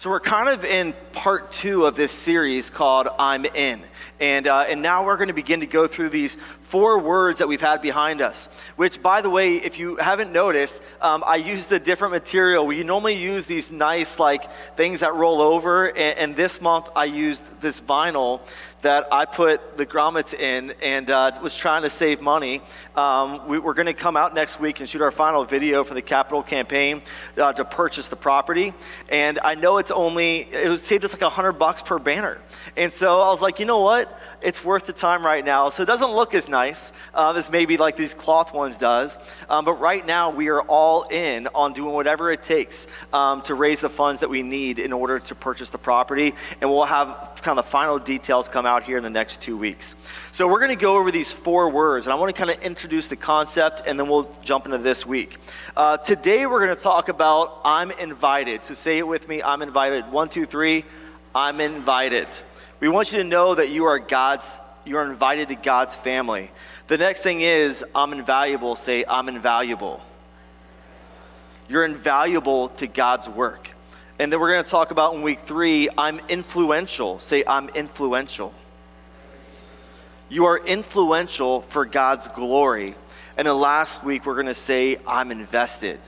So we're kind of in part two of this series called I'm In. And, uh, and now we're going to begin to go through these four words that we've had behind us. Which, by the way, if you haven't noticed, um, I used a different material. We normally use these nice, like, things that roll over. And, and this month I used this vinyl that I put the grommets in and uh, was trying to save money. Um, we, are going to come out next week and shoot our final video for the capital campaign uh, to purchase the property. And I know it's only, it was saved us like a 100 bucks per banner. And so I was like, you know what? It's worth the time right now. So it doesn't look as nice uh, as maybe like these cloth ones does. Um, but right now we are all in on doing whatever it takes um, to raise the funds that we need in order to purchase the property. And we'll have kind of the final details come out here in the next two weeks. So we're going to go over these four words. And I want to kind of introduce the concept and then we'll jump into this week. Uh, today we're going to talk about I'm invited. So say it with me I'm invited. One, two, three. I'm invited. We want you to know that you are God's, you are invited to God's family. The next thing is, I'm invaluable. Say, I'm invaluable. You're invaluable to God's work. And then we're going to talk about in week three, I'm influential. Say, I'm influential. You are influential for God's glory. And then last week, we're going to say, I'm invested.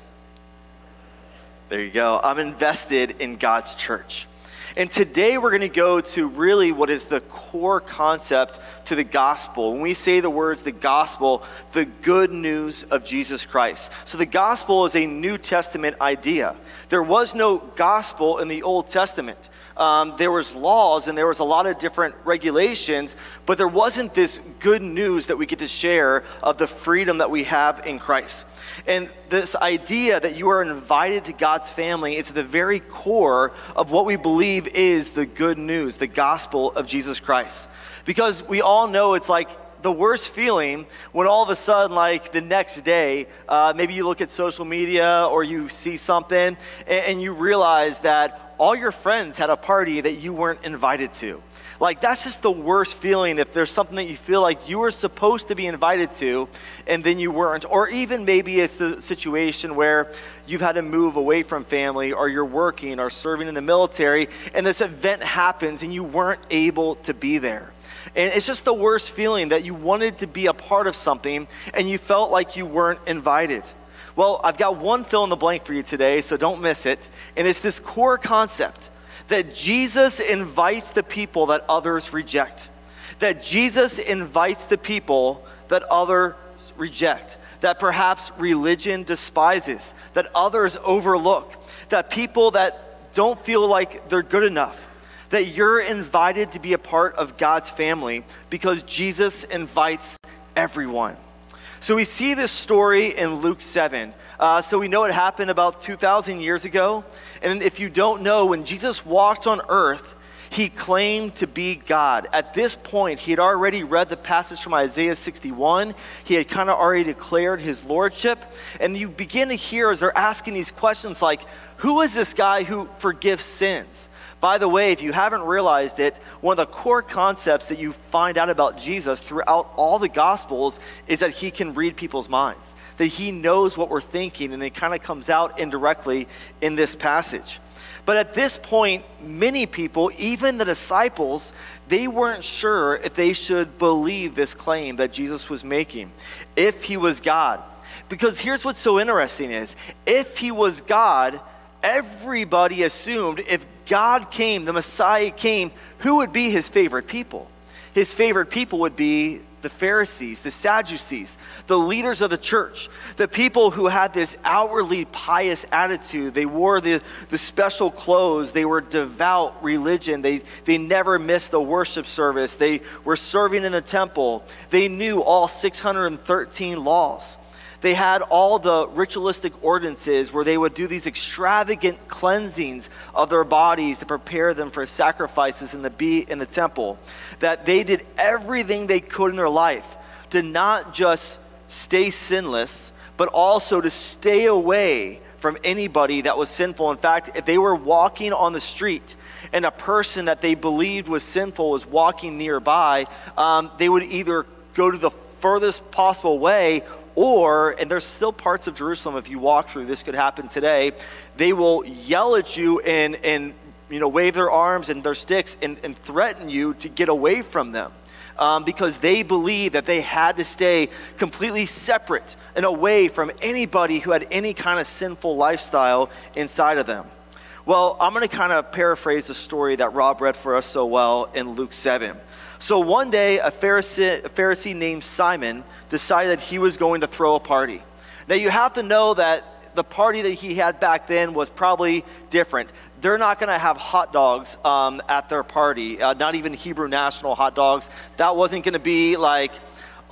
There you go. I'm invested in God's church. And today we're going to go to really what is the core concept to the gospel. When we say the words the gospel, the good news of Jesus Christ. So the gospel is a New Testament idea. There was no gospel in the Old Testament. Um, there was laws and there was a lot of different regulations, but there wasn't this good news that we get to share of the freedom that we have in Christ. And this idea that you are invited to God's family is at the very core of what we believe is the good news, the gospel of Jesus Christ. Because we all know it's like the worst feeling when all of a sudden, like the next day, uh, maybe you look at social media or you see something and, and you realize that all your friends had a party that you weren't invited to. Like, that's just the worst feeling if there's something that you feel like you were supposed to be invited to and then you weren't. Or even maybe it's the situation where you've had to move away from family or you're working or serving in the military and this event happens and you weren't able to be there. And it's just the worst feeling that you wanted to be a part of something and you felt like you weren't invited. Well, I've got one fill in the blank for you today, so don't miss it. And it's this core concept that Jesus invites the people that others reject. That Jesus invites the people that others reject. That perhaps religion despises. That others overlook. That people that don't feel like they're good enough. That you're invited to be a part of God's family because Jesus invites everyone. So we see this story in Luke 7. Uh, so we know it happened about 2,000 years ago. And if you don't know, when Jesus walked on earth, he claimed to be God. At this point, he had already read the passage from Isaiah 61. He had kind of already declared his lordship. And you begin to hear as they're asking these questions like, who is this guy who forgives sins? By the way, if you haven't realized it, one of the core concepts that you find out about Jesus throughout all the Gospels is that he can read people's minds, that he knows what we're thinking, and it kind of comes out indirectly in this passage. But at this point, many people, even the disciples, they weren't sure if they should believe this claim that Jesus was making, if he was God. Because here's what's so interesting is if he was God, everybody assumed if God came, the Messiah came, who would be his favorite people? His favorite people would be the Pharisees, the Sadducees, the leaders of the church, the people who had this outwardly pious attitude. They wore the, the special clothes, they were devout religion, they, they never missed a worship service, they were serving in the temple, they knew all 613 laws. They had all the ritualistic ordinances where they would do these extravagant cleansings of their bodies to prepare them for sacrifices in the in the temple. That they did everything they could in their life to not just stay sinless, but also to stay away from anybody that was sinful. In fact, if they were walking on the street and a person that they believed was sinful was walking nearby, um, they would either go to the furthest possible way or, and there's still parts of Jerusalem, if you walk through, this could happen today, they will yell at you and, and you know, wave their arms and their sticks and, and threaten you to get away from them. Um, because they believed that they had to stay completely separate and away from anybody who had any kind of sinful lifestyle inside of them. Well, I'm going to kind of paraphrase the story that Rob read for us so well in Luke 7. So one day, a Pharisee, a Pharisee named Simon decided that he was going to throw a party. Now, you have to know that the party that he had back then was probably different. They're not going to have hot dogs um, at their party, uh, not even Hebrew national hot dogs. That wasn't going to be like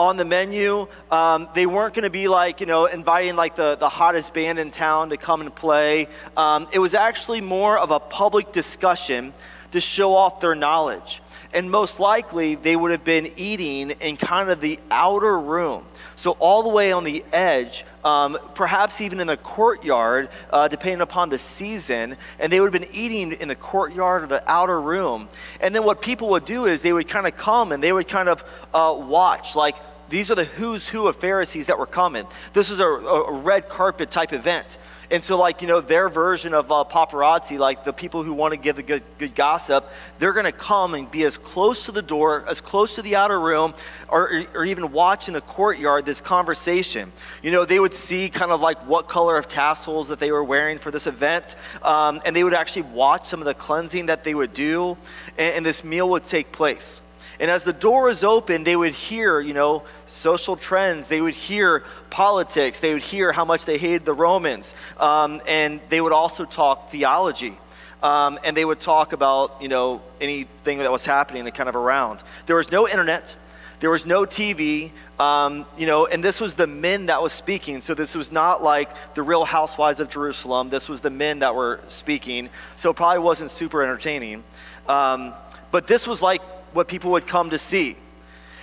on the menu. Um, they weren't going to be like, you know, inviting like the, the hottest band in town to come and play. Um, it was actually more of a public discussion to show off their knowledge. And most likely, they would have been eating in kind of the outer room. So, all the way on the edge, um, perhaps even in a courtyard, uh, depending upon the season. And they would have been eating in the courtyard or the outer room. And then what people would do is they would kind of come and they would kind of uh, watch, like, these are the who's who of Pharisees that were coming. This is a, a red carpet type event. And so, like, you know, their version of uh, paparazzi, like the people who want to give the good, good gossip, they're going to come and be as close to the door, as close to the outer room, or, or even watch in the courtyard this conversation. You know, they would see kind of like what color of tassels that they were wearing for this event, um, and they would actually watch some of the cleansing that they would do, and, and this meal would take place. And as the door is open, they would hear, you know, social trends. They would hear politics. They would hear how much they hated the Romans. Um, and they would also talk theology. Um, and they would talk about, you know, anything that was happening kind of around. There was no internet. There was no TV. Um, you know, and this was the men that was speaking. So this was not like the real housewives of Jerusalem. This was the men that were speaking. So it probably wasn't super entertaining. Um, but this was like what people would come to see.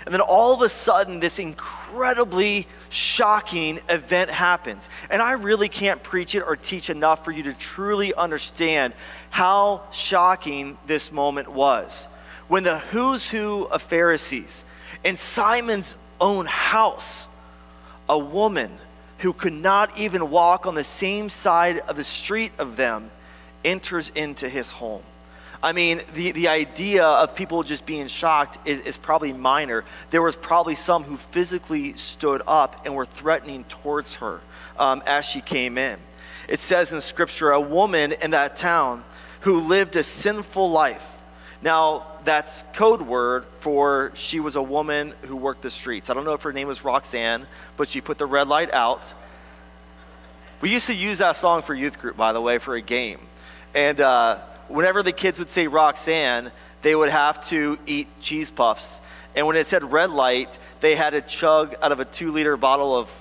And then all of a sudden, this incredibly shocking event happens. And I really can't preach it or teach enough for you to truly understand how shocking this moment was. When the who's who of Pharisees in Simon's own house, a woman who could not even walk on the same side of the street of them enters into his home. I mean, the, the idea of people just being shocked is, is probably minor. There was probably some who physically stood up and were threatening towards her um, as she came in. It says in Scripture, a woman in that town who lived a sinful life. Now, that's code word for she was a woman who worked the streets. I don't know if her name was Roxanne, but she put the red light out. We used to use that song for youth group, by the way, for a game. And uh, whenever the kids would say Roxanne, they would have to eat cheese puffs. And when it said red light, they had to chug out of a two liter bottle of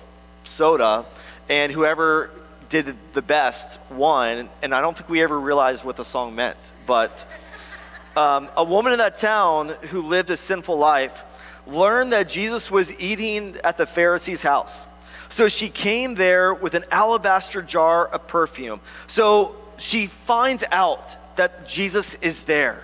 soda. And whoever did the best won. And I don't think we ever realized what the song meant. But um, a woman in that town who lived a sinful life learned that Jesus was eating at the Pharisee's house. So she came there with an alabaster jar of perfume. So she finds out that Jesus is there.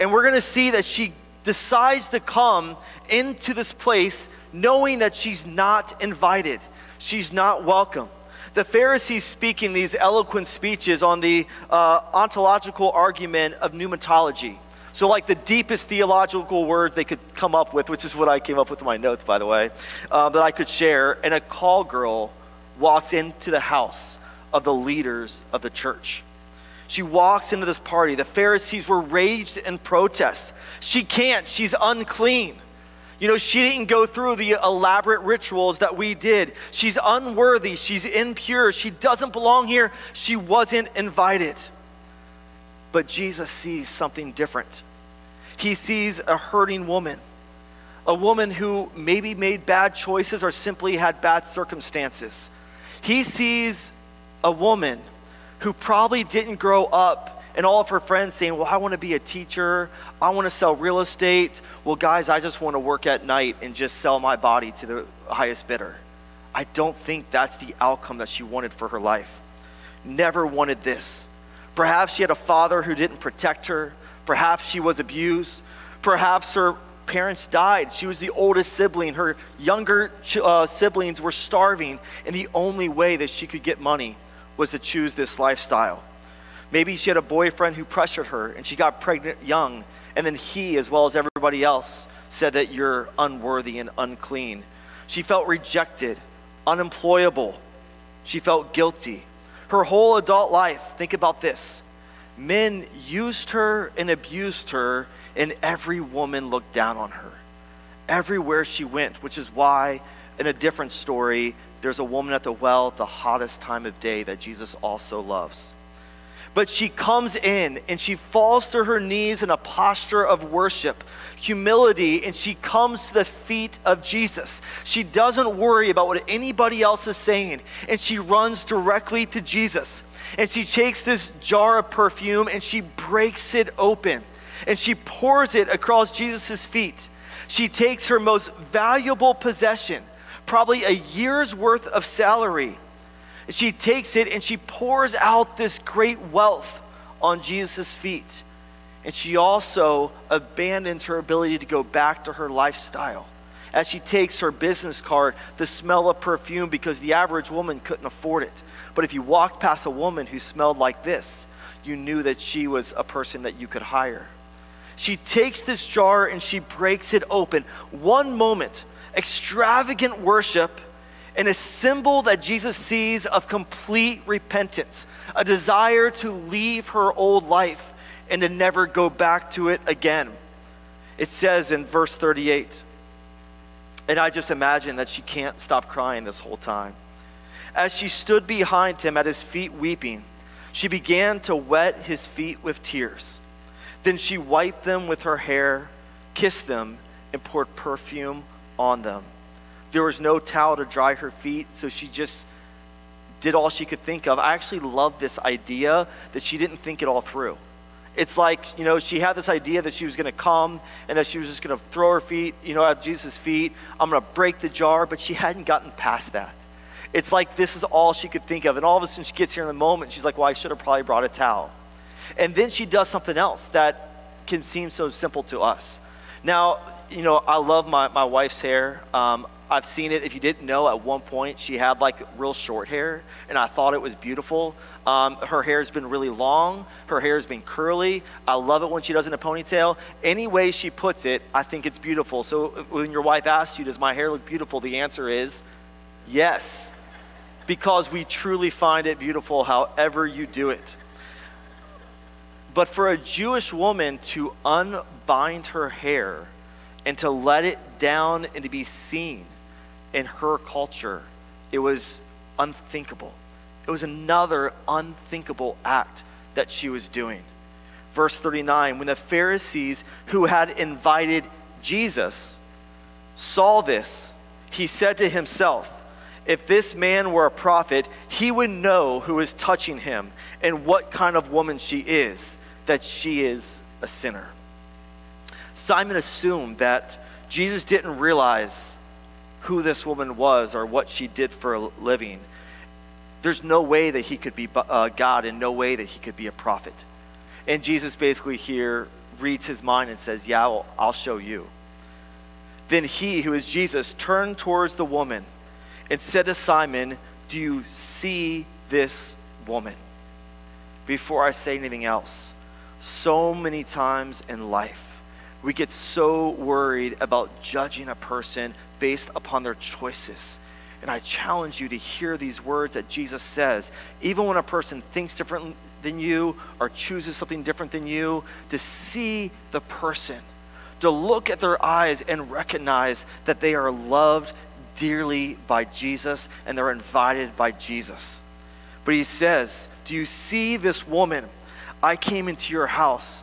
And we're going to see that she decides to come into this place knowing that she's not invited, she's not welcome. The Pharisees speaking these eloquent speeches on the uh, ontological argument of pneumatology. So, like the deepest theological words they could come up with, which is what I came up with in my notes, by the way, uh, that I could share. And a call girl walks into the house of the leaders of the church. She walks into this party. The Pharisees were raged in protest. She can't, she's unclean. You know, she didn't go through the elaborate rituals that we did. She's unworthy. She's impure. She doesn't belong here. She wasn't invited. But Jesus sees something different. He sees a hurting woman, a woman who maybe made bad choices or simply had bad circumstances. He sees a woman who probably didn't grow up and all of her friends saying, Well, I want to be a teacher. I want to sell real estate. Well, guys, I just want to work at night and just sell my body to the highest bidder. I don't think that's the outcome that she wanted for her life. Never wanted this. Perhaps she had a father who didn't protect her. Perhaps she was abused. Perhaps her parents died. She was the oldest sibling. Her younger uh, siblings were starving, and the only way that she could get money was to choose this lifestyle. Maybe she had a boyfriend who pressured her and she got pregnant young, and then he, as well as everybody else, said that you're unworthy and unclean. She felt rejected, unemployable. She felt guilty. Her whole adult life, think about this men used her and abused her, and every woman looked down on her. Everywhere she went, which is why, in a different story, there's a woman at the well at the hottest time of day that Jesus also loves. But she comes in and she falls to her knees in a posture of worship, humility, and she comes to the feet of Jesus. She doesn't worry about what anybody else is saying, and she runs directly to Jesus. And she takes this jar of perfume and she breaks it open and she pours it across Jesus' feet. She takes her most valuable possession, probably a year's worth of salary, she takes it and she pours out this great wealth on Jesus' feet. And she also abandons her ability to go back to her lifestyle as she takes her business card, the smell of perfume, because the average woman couldn't afford it. But if you walked past a woman who smelled like this, you knew that she was a person that you could hire. She takes this jar and she breaks it open. One moment, extravagant worship and a symbol that Jesus sees of complete repentance, a desire to leave her old life and to never go back to it again. It says in verse 38, and I just imagine that she can't stop crying this whole time. As she stood behind him at his feet weeping, she began to wet his feet with tears. Then she wiped them with her hair, kissed them, and poured perfume on them. There was no towel to dry her feet, so she just did all she could think of. I actually love this idea that she didn't think it all through. It's like, you know, she had this idea that she was going to come and that she was just going to throw her feet, you know, at Jesus' feet. I'm going to break the jar, but she hadn't gotten past that. It's like this is all she could think of. And all of a sudden she gets here in the moment, she's like, well, I should have probably brought a towel. And then she does something else that can seem so simple to us. Now, you know, I love my, my wife's hair. Um, I've seen it. If you didn't know, at one point she had like real short hair, and I thought it was beautiful. Um, her hair's been really long. Her hair's been curly. I love it when she does it in a ponytail. Any way she puts it, I think it's beautiful. So when your wife asks you, "Does my hair look beautiful?" the answer is yes, because we truly find it beautiful, however you do it. But for a Jewish woman to unbind her hair and to let it down and to be seen in her culture, it was unthinkable. It was another unthinkable act that she was doing. Verse 39 When the Pharisees who had invited Jesus saw this, he said to himself, If this man were a prophet, he would know who is touching him and what kind of woman she is, that she is a sinner. Simon assumed that Jesus didn't realize who this woman was or what she did for a living, there's no way that he could be uh, God and no way that he could be a prophet. And Jesus basically here reads his mind and says, Yeah, well, I'll show you. Then he, who is Jesus, turned towards the woman and said to Simon, Do you see this woman? Before I say anything else, so many times in life, we get so worried about judging a person based upon their choices. And I challenge you to hear these words that Jesus says, even when a person thinks different than you or chooses something different than you, to see the person, to look at their eyes and recognize that they are loved dearly by Jesus and they're invited by Jesus. But he says, Do you see this woman? I came into your house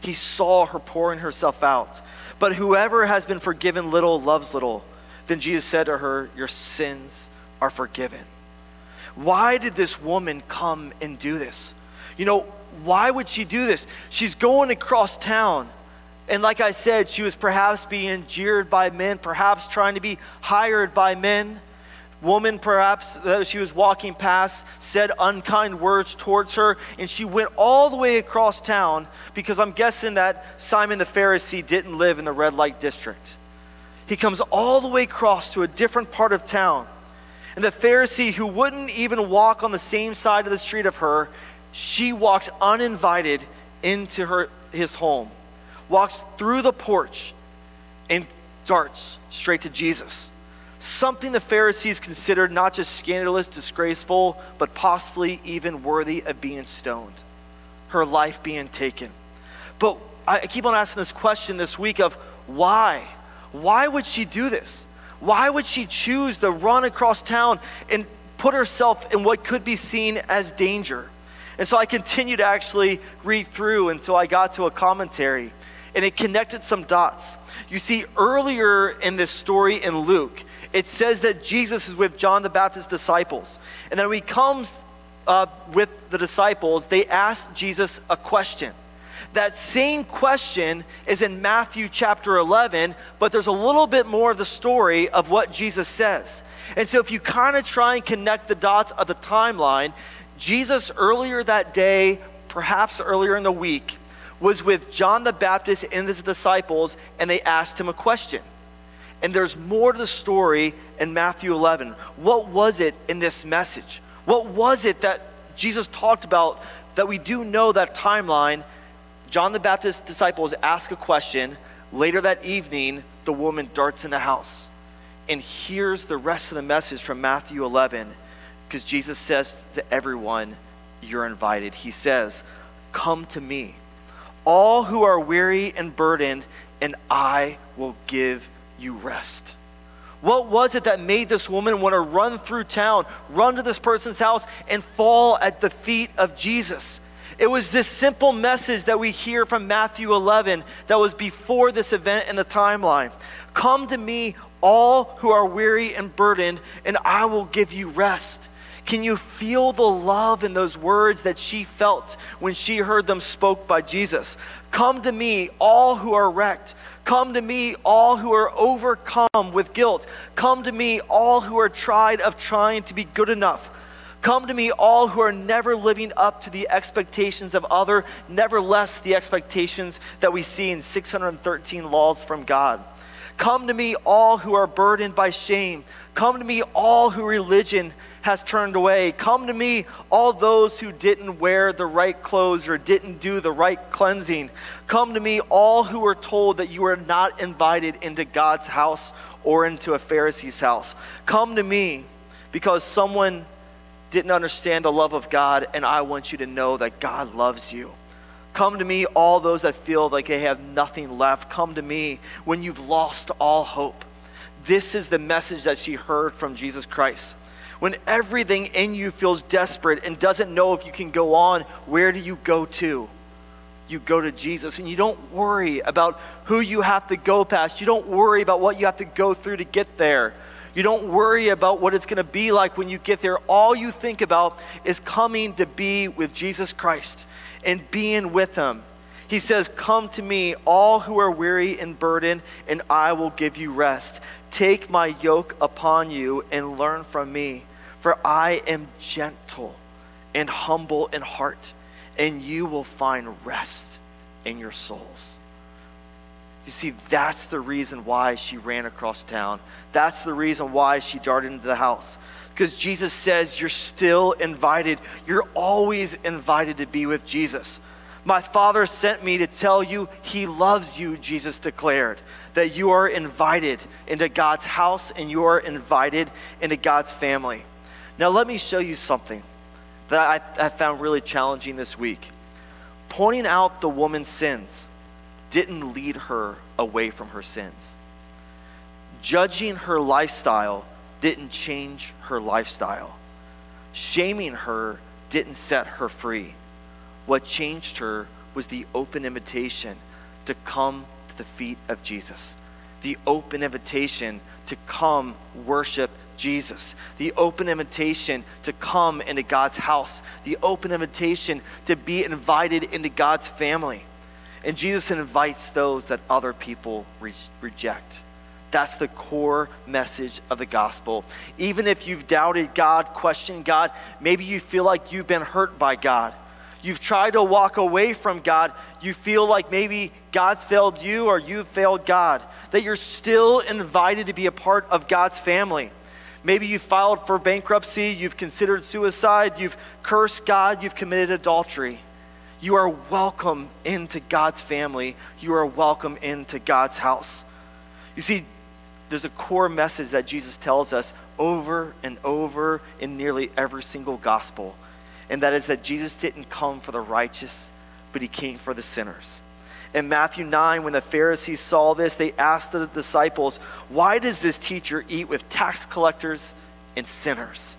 he saw her pouring herself out. But whoever has been forgiven little loves little. Then Jesus said to her, Your sins are forgiven. Why did this woman come and do this? You know, why would she do this? She's going across town. And like I said, she was perhaps being jeered by men, perhaps trying to be hired by men. Woman, perhaps, that she was walking past, said unkind words towards her, and she went all the way across town because I'm guessing that Simon the Pharisee didn't live in the red light district. He comes all the way across to a different part of town. And the Pharisee, who wouldn't even walk on the same side of the street of her, she walks uninvited into her, his home, walks through the porch, and darts straight to Jesus. Something the Pharisees considered not just scandalous, disgraceful, but possibly even worthy of being stoned, her life being taken. But I keep on asking this question this week of why? Why would she do this? Why would she choose to run across town and put herself in what could be seen as danger? And so I continued to actually read through until I got to a commentary and it connected some dots. You see, earlier in this story in Luke, it says that Jesus is with John the Baptist's disciples. And then when he comes uh, with the disciples, they ask Jesus a question. That same question is in Matthew chapter 11, but there's a little bit more of the story of what Jesus says. And so if you kind of try and connect the dots of the timeline, Jesus earlier that day, perhaps earlier in the week, was with John the Baptist and his disciples, and they asked him a question. And there's more to the story in Matthew 11. What was it in this message? What was it that Jesus talked about that we do know that timeline? John the Baptist's disciples ask a question. Later that evening, the woman darts in the house. And here's the rest of the message from Matthew 11 because Jesus says to everyone, You're invited. He says, Come to me, all who are weary and burdened, and I will give you rest. What was it that made this woman want to run through town, run to this person's house, and fall at the feet of Jesus? It was this simple message that we hear from Matthew 11 that was before this event in the timeline. Come to me, all who are weary and burdened, and I will give you rest. Can you feel the love in those words that she felt when she heard them spoke by Jesus? Come to me, all who are wrecked. Come to me, all who are overcome with guilt. Come to me, all who are tried of trying to be good enough. Come to me, all who are never living up to the expectations of other, nevertheless the expectations that we see in 613 laws from God. Come to me, all who are burdened by shame. Come to me, all who religion has turned away. Come to me, all those who didn't wear the right clothes or didn't do the right cleansing. Come to me, all who are told that you are not invited into God's house or into a Pharisee's house. Come to me because someone didn't understand the love of God, and I want you to know that God loves you. Come to me, all those that feel like they have nothing left. Come to me when you've lost all hope. This is the message that she heard from Jesus Christ. When everything in you feels desperate and doesn't know if you can go on, where do you go to? You go to Jesus and you don't worry about who you have to go past. You don't worry about what you have to go through to get there. You don't worry about what it's going to be like when you get there. All you think about is coming to be with Jesus Christ and being with Him. He says, Come to me, all who are weary and burdened, and I will give you rest. Take my yoke upon you and learn from me, for I am gentle and humble in heart, and you will find rest in your souls. You see, that's the reason why she ran across town. That's the reason why she darted into the house. Because Jesus says you're still invited. You're always invited to be with Jesus. My Father sent me to tell you he loves you, Jesus declared, that you are invited into God's house and you are invited into God's family. Now, let me show you something that I, I found really challenging this week. Pointing out the woman's sins didn't lead her away from her sins. Judging her lifestyle didn't change her lifestyle. Shaming her didn't set her free. What changed her was the open invitation to come to the feet of Jesus, the open invitation to come worship Jesus, the open invitation to come into God's house, the open invitation to be invited into God's family. And Jesus invites those that other people re- reject. That's the core message of the gospel. Even if you've doubted God, questioned God, maybe you feel like you've been hurt by God. You've tried to walk away from God. You feel like maybe God's failed you or you've failed God. That you're still invited to be a part of God's family. Maybe you filed for bankruptcy, you've considered suicide, you've cursed God, you've committed adultery. You are welcome into God's family. You are welcome into God's house. You see, there's a core message that Jesus tells us over and over in nearly every single gospel, and that is that Jesus didn't come for the righteous, but he came for the sinners. In Matthew 9, when the Pharisees saw this, they asked the disciples, Why does this teacher eat with tax collectors and sinners?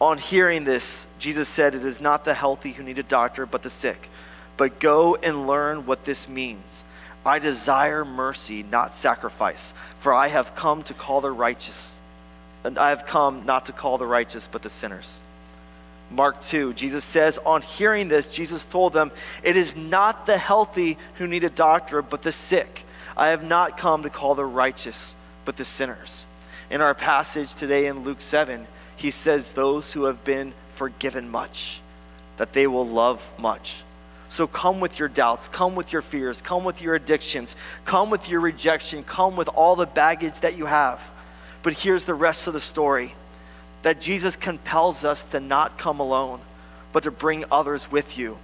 On hearing this, Jesus said, It is not the healthy who need a doctor, but the sick. But go and learn what this means. I desire mercy, not sacrifice, for I have come to call the righteous, and I have come not to call the righteous, but the sinners. Mark 2, Jesus says, On hearing this, Jesus told them, It is not the healthy who need a doctor, but the sick. I have not come to call the righteous, but the sinners. In our passage today in Luke 7, he says, Those who have been forgiven much, that they will love much. So come with your doubts, come with your fears, come with your addictions, come with your rejection, come with all the baggage that you have. But here's the rest of the story that Jesus compels us to not come alone, but to bring others with you.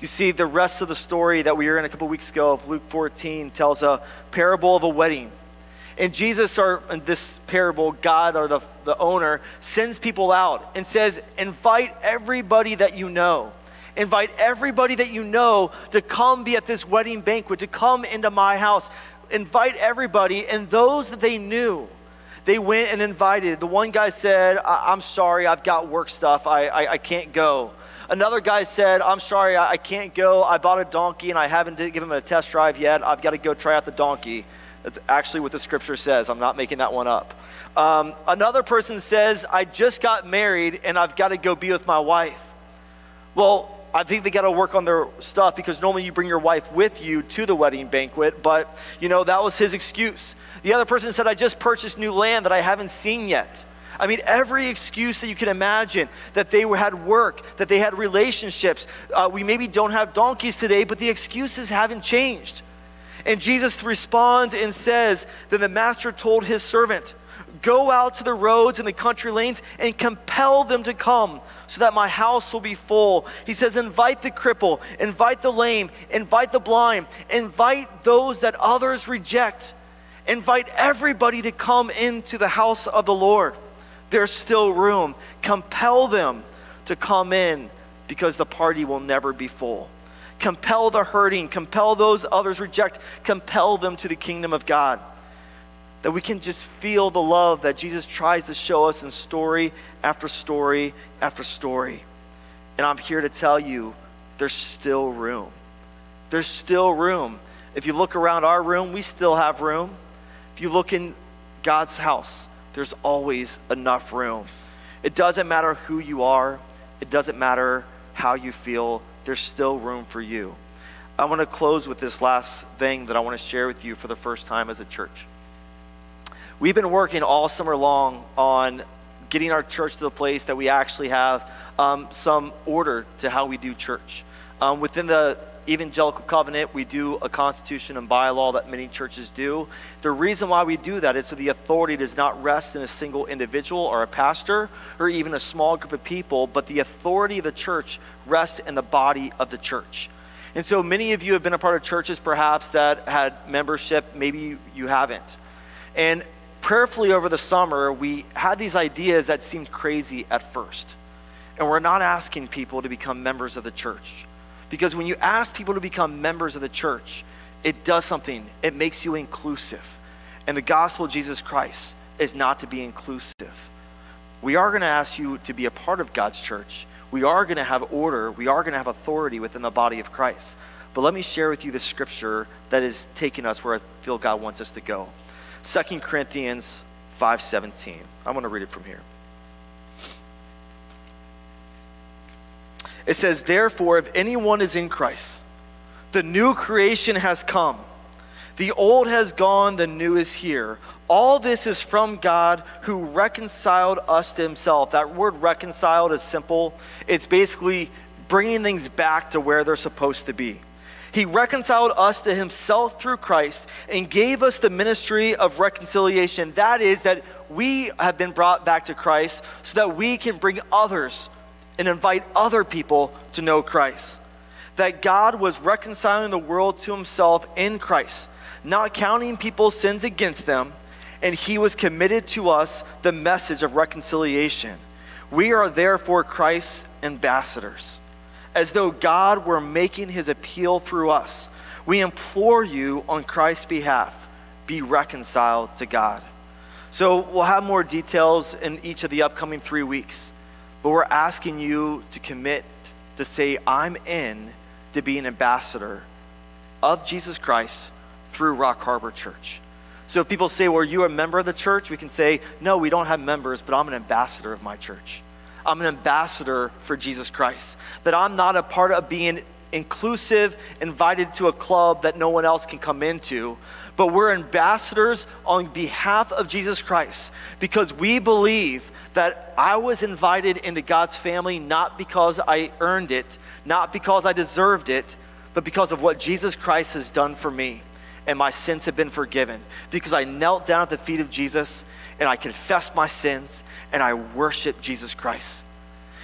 You see, the rest of the story that we were in a couple weeks ago of Luke 14 tells a parable of a wedding. And Jesus, or in this parable, God or the, the owner, sends people out and says, Invite everybody that you know. Invite everybody that you know to come be at this wedding banquet, to come into my house. Invite everybody. And those that they knew, they went and invited. The one guy said, I- am sorry, I've got work stuff, I, I-, I can't go. Another guy said, I'm sorry, I-, I can't go. I bought a donkey and I haven't given him a test drive yet. I've got to go try out the donkey. That's actually what the scripture says. I'm not making that one up. Um, another person says, I just got married and I've got to go be with my wife. Well, I think they got to work on their stuff because normally you bring your wife with you to the wedding banquet, but you know, that was his excuse. The other person said, I just purchased new land that I haven't seen yet. I mean, every excuse that you can imagine that they had work, that they had relationships. Uh, we maybe don't have donkeys today, but the excuses haven't changed. And Jesus responds and says, Then the master told his servant, Go out to the roads and the country lanes and compel them to come so that my house will be full. He says, Invite the cripple, invite the lame, invite the blind, invite those that others reject. Invite everybody to come into the house of the Lord. There's still room. Compel them to come in because the party will never be full. Compel the hurting, compel those others reject, compel them to the kingdom of God that we can just feel the love that Jesus tries to show us in story after story after story. And I'm here to tell you there's still room. There's still room. If you look around our room, we still have room. You look in God's house, there's always enough room. It doesn't matter who you are, it doesn't matter how you feel, there's still room for you. I want to close with this last thing that I want to share with you for the first time as a church. We've been working all summer long on getting our church to the place that we actually have um, some order to how we do church. Um, within the evangelical covenant, we do a constitution and bylaw that many churches do. The reason why we do that is so the authority does not rest in a single individual or a pastor or even a small group of people, but the authority of the church rests in the body of the church. And so many of you have been a part of churches perhaps that had membership, maybe you haven't. And prayerfully over the summer, we had these ideas that seemed crazy at first. And we're not asking people to become members of the church. Because when you ask people to become members of the church, it does something, it makes you inclusive. And the gospel of Jesus Christ is not to be inclusive. We are going to ask you to be a part of God's church. We are going to have order. We are going to have authority within the body of Christ. But let me share with you the scripture that is taking us where I feel God wants us to go. 2 Corinthians 5:17. I'm going to read it from here. It says, "Therefore if anyone is in Christ, the new creation has come. The old has gone, the new is here. All this is from God who reconciled us to himself." That word reconciled is simple. It's basically bringing things back to where they're supposed to be. He reconciled us to himself through Christ and gave us the ministry of reconciliation. That is, that we have been brought back to Christ so that we can bring others and invite other people to know Christ. That God was reconciling the world to himself in Christ, not counting people's sins against them, and he was committed to us the message of reconciliation. We are therefore Christ's ambassadors as though God were making his appeal through us. We implore you on Christ's behalf, be reconciled to God. So we'll have more details in each of the upcoming three weeks, but we're asking you to commit to say, I'm in to be an ambassador of Jesus Christ through Rock Harbor Church. So if people say, Well, are you a member of the church? We can say, No, we don't have members, but I'm an ambassador of my church. I'm an ambassador for Jesus Christ. That I'm not a part of being inclusive, invited to a club that no one else can come into, but we're ambassadors on behalf of Jesus Christ because we believe that I was invited into God's family not because I earned it, not because I deserved it, but because of what Jesus Christ has done for me. And my sins have been forgiven because I knelt down at the feet of Jesus and I confessed my sins and I worship Jesus Christ.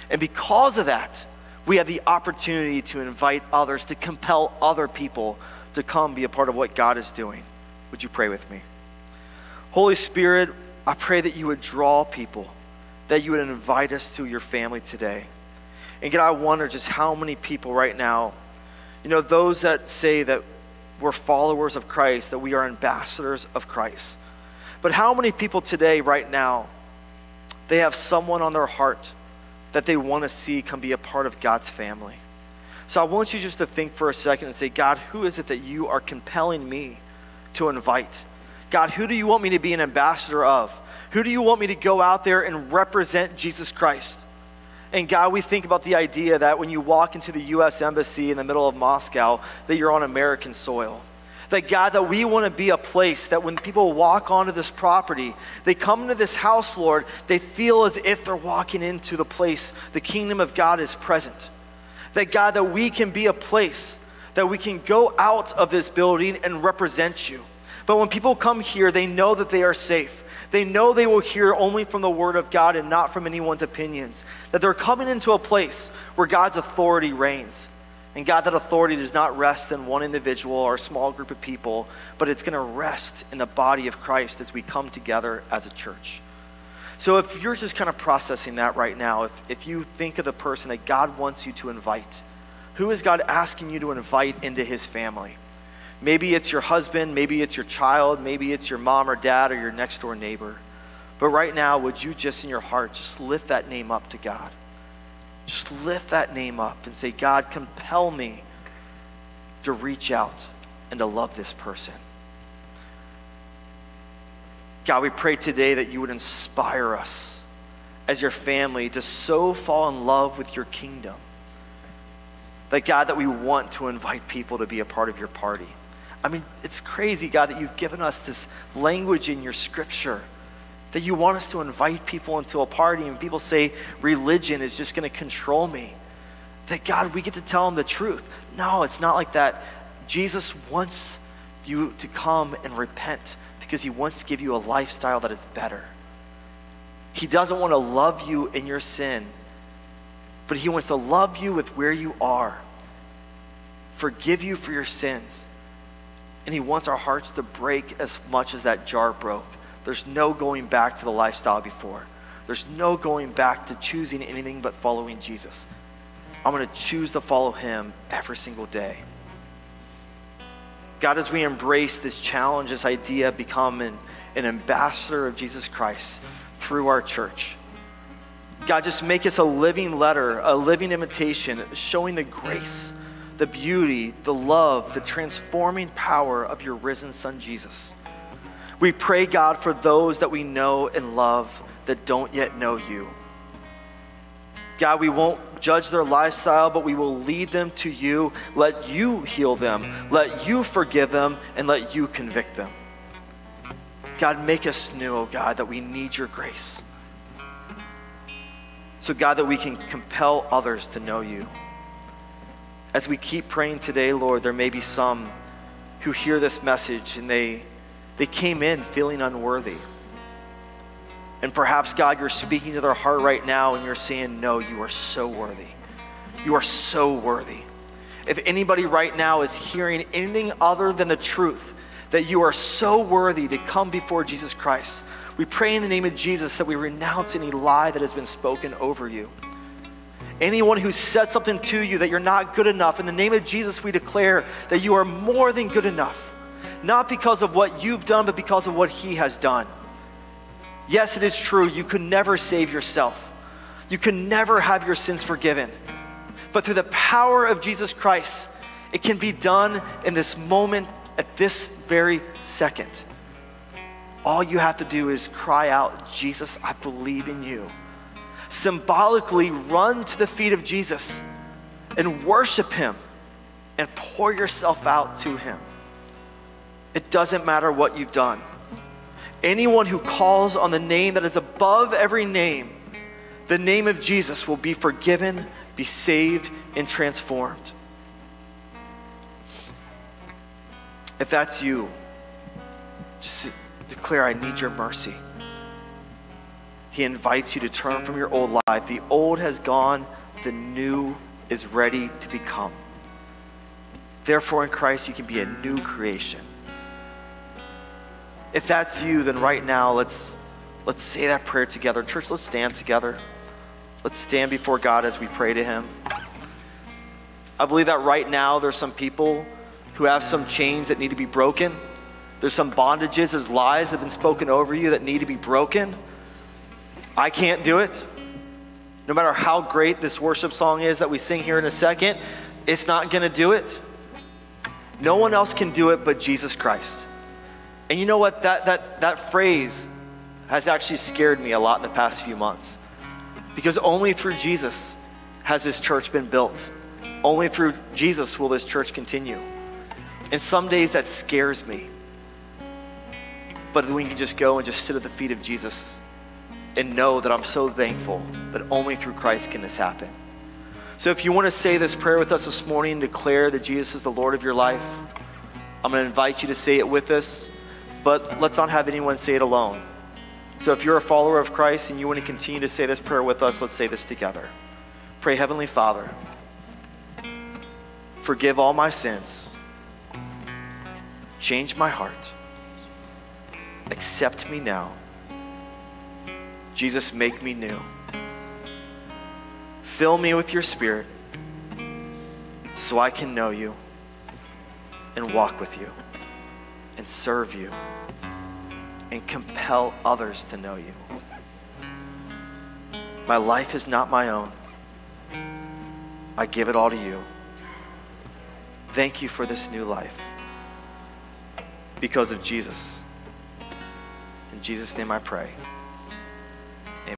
And because of that, we have the opportunity to invite others, to compel other people to come be a part of what God is doing. Would you pray with me? Holy Spirit, I pray that you would draw people, that you would invite us to your family today. And God, I wonder just how many people right now, you know, those that say that we're followers of Christ, that we are ambassadors of Christ. But how many people today, right now, they have someone on their heart that they want to see come be a part of God's family? So I want you just to think for a second and say, God, who is it that you are compelling me to invite? God, who do you want me to be an ambassador of? Who do you want me to go out there and represent Jesus Christ? And God, we think about the idea that when you walk into the U.S. Embassy in the middle of Moscow, that you're on American soil. That God, that we want to be a place that when people walk onto this property, they come into this house, Lord, they feel as if they're walking into the place the kingdom of God is present. That God, that we can be a place that we can go out of this building and represent you. But when people come here, they know that they are safe. They know they will hear only from the Word of God and not from anyone's opinions. That they're coming into a place where God's authority reigns. And God, that authority does not rest in one individual or a small group of people, but it's going to rest in the body of Christ as we come together as a church. So if you're just kind of processing that right now, if, if you think of the person that God wants you to invite, who is God asking you to invite into his family? Maybe it's your husband, maybe it's your child, maybe it's your mom or dad or your next door neighbor. But right now, would you just in your heart just lift that name up to God? Just lift that name up and say, God, compel me to reach out and to love this person. God, we pray today that you would inspire us as your family to so fall in love with your kingdom. That, God, that we want to invite people to be a part of your party. I mean, it's crazy, God, that you've given us this language in your scripture that you want us to invite people into a party and people say religion is just going to control me. That God, we get to tell them the truth. No, it's not like that. Jesus wants you to come and repent because he wants to give you a lifestyle that is better. He doesn't want to love you in your sin, but he wants to love you with where you are, forgive you for your sins. And he wants our hearts to break as much as that jar broke there's no going back to the lifestyle before. There's no going back to choosing anything but following Jesus. I'm going to choose to follow him every single day. God, as we embrace this challenge, this idea, become an, an ambassador of Jesus Christ through our church. God, just make us a living letter, a living invitation, showing the grace, the beauty, the love, the transforming power of your risen Son, Jesus. We pray, God, for those that we know and love that don't yet know you. God, we won't judge their lifestyle, but we will lead them to you. Let you heal them, let you forgive them, and let you convict them. God, make us new, oh God, that we need your grace. So, God, that we can compel others to know you. As we keep praying today, Lord, there may be some who hear this message and they, they came in feeling unworthy. And perhaps, God, you're speaking to their heart right now and you're saying, No, you are so worthy. You are so worthy. If anybody right now is hearing anything other than the truth, that you are so worthy to come before Jesus Christ, we pray in the name of Jesus that we renounce any lie that has been spoken over you. Anyone who said something to you that you're not good enough, in the name of Jesus, we declare that you are more than good enough, not because of what you've done, but because of what He has done. Yes, it is true, you could never save yourself, you can never have your sins forgiven. But through the power of Jesus Christ, it can be done in this moment, at this very second. All you have to do is cry out, Jesus, I believe in you. Symbolically run to the feet of Jesus and worship him and pour yourself out to him. It doesn't matter what you've done. Anyone who calls on the name that is above every name, the name of Jesus, will be forgiven, be saved, and transformed. If that's you, just declare, I need your mercy. He invites you to turn from your old life. The old has gone, the new is ready to become. Therefore, in Christ, you can be a new creation. If that's you, then right now, let's, let's say that prayer together. Church, let's stand together. Let's stand before God as we pray to Him. I believe that right now, there's some people who have some chains that need to be broken. There's some bondages, there's lies that have been spoken over you that need to be broken. I can't do it. No matter how great this worship song is that we sing here in a second, it's not going to do it. No one else can do it but Jesus Christ. And you know what? That, that, that phrase has actually scared me a lot in the past few months. Because only through Jesus has this church been built. Only through Jesus will this church continue. And some days that scares me. But we can just go and just sit at the feet of Jesus and know that I'm so thankful that only through Christ can this happen. So if you want to say this prayer with us this morning and declare that Jesus is the Lord of your life, I'm going to invite you to say it with us, but let's not have anyone say it alone. So if you're a follower of Christ and you want to continue to say this prayer with us, let's say this together. Pray, Heavenly Father, forgive all my sins, change my heart, accept me now Jesus, make me new. Fill me with your spirit so I can know you and walk with you and serve you and compel others to know you. My life is not my own. I give it all to you. Thank you for this new life because of Jesus. In Jesus' name I pray.